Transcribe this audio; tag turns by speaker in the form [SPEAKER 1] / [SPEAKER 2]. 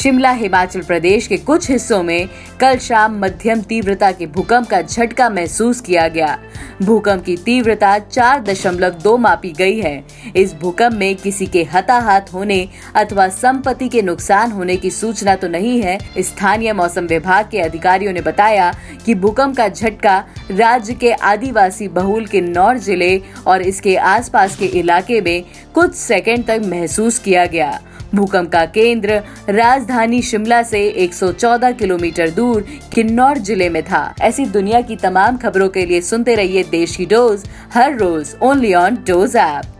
[SPEAKER 1] शिमला, हिमाचल प्रदेश के कुछ हिस्सों में कल शाम मध्यम तीव्रता के भूकंप का झटका महसूस किया गया। भूकंप की तीव्रता चार दशमलव दो मापी गई है। इस भूकंप में किसी के हताहत होने अथवा संपत्ति के नुकसान होने की सूचना तो नहीं है। स्थानीय मौसम विभाग के अधिकारियों ने बताया कि भूकंप का झटका राज्य के आदिवासी बहुल किन्नौर ज़िले और इसके आसपास के इलाके में कुछ सेकंड तक महसूस किया गया। भूकंप का केंद्र राजधानी शिमला से 114 किलोमीटर दूर किन्नौर ज़िले में था। ऐसी दुनिया की तमाम खबरों के लिए सुनते रहिए देश की डोज, हर रोज ओनली ऑन डोज ऐप।